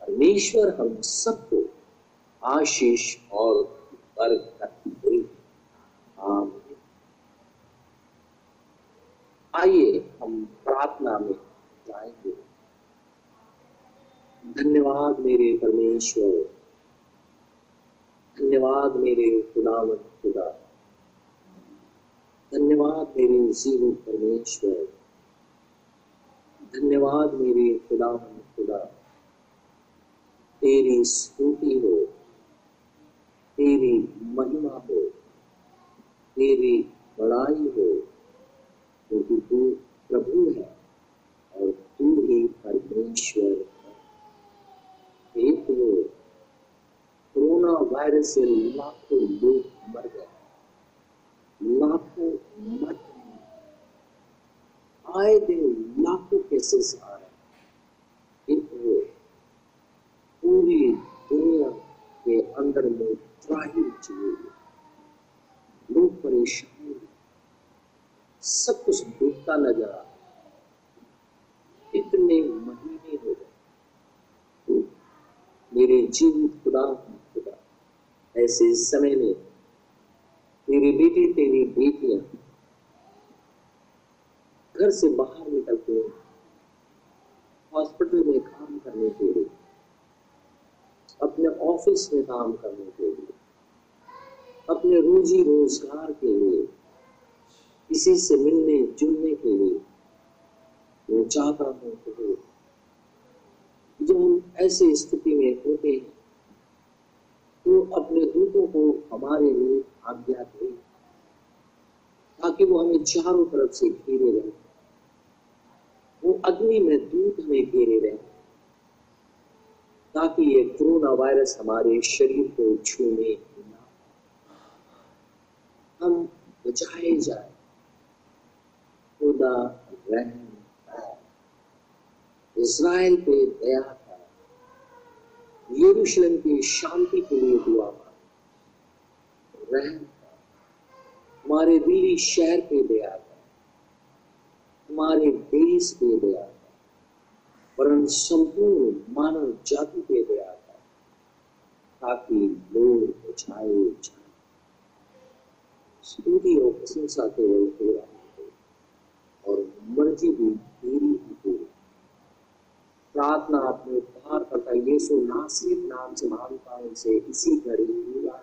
A: परमेश्वर हम सबको आशीष और बरकत आइए हम प्रार्थना में जाएँगे। धन्यवाद मेरे परमेश्वर। धन्यवाद मेरे खुदावत खुदा। धन्यवाद मेरे जीव परमेश्वर। धन्यवाद मेरे खुदावत खुदा। तेरी स्तुति हो, तेरी महिमा हो, तेरी बड़ाई हो, क्योंकि तू प्रभु है और तू ही परमेश्वर है। एक वो कोरोना वायरस से लाखों लोग मर गए। लाखों मर आए दिन लाखों केसेस आ रहे वो पूरी दुनिया के अंदर में त्राही चाहिए लोग परेशान सब कुछ डूबता नज़र आ इतने महीने हो गए। मेरे जीव खुदा ऐसे समय में तेरी बेटी, तेरी बेटियाँ घर से बाहर निकलते हॉस्पिटल में काम करने के लिए, अपने ऑफ़िस में काम करने के लिए, अपने रोजी रोज़गार के लिए, किसी से मिलने, जुलने के लिए, मैं चाहता हूँ कि जब हम ऐसी स्थिति में होते हैं तो अपने दूतों को हमारे लिए आज्ञा दे, ताकि वो हमें चारों तरफ़ से घेरे रहे। वो अग्नि में दूध हमें घेरे रहे, ताकि ये कोरोना वायरस हमारे शरीर को छूने ना हम बचाए जाए, खुदा रहम इसराइल पे दया था यरूशलेम की शांति के लिए दुआ रहम हमारे दिल्ली शहर पे दया था हमारे देश पे दया था वरन संपूर्ण मानव जाति पे दया था ताकि लोग बचाए जाए। स्तुति और प्रशंसा केवल तेरा और मर्ज़ी भी तेरी ही पूरी प्रार्थना अपने उद्धार करता यीशु नासिक नाम से हूँ से इसी घड़ी पूरा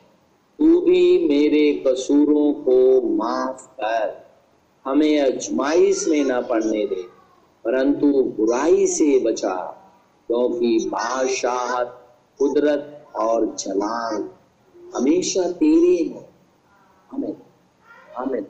A: तू भी मेरे कसूरों को माफ़ कर। हमें अजमाइश में ना पड़ने दे, परंतु बुराई से बचा, क्योंकि बादशाहत, कुदरत और जलाल हमेशा तेरे हैं। हमें हमें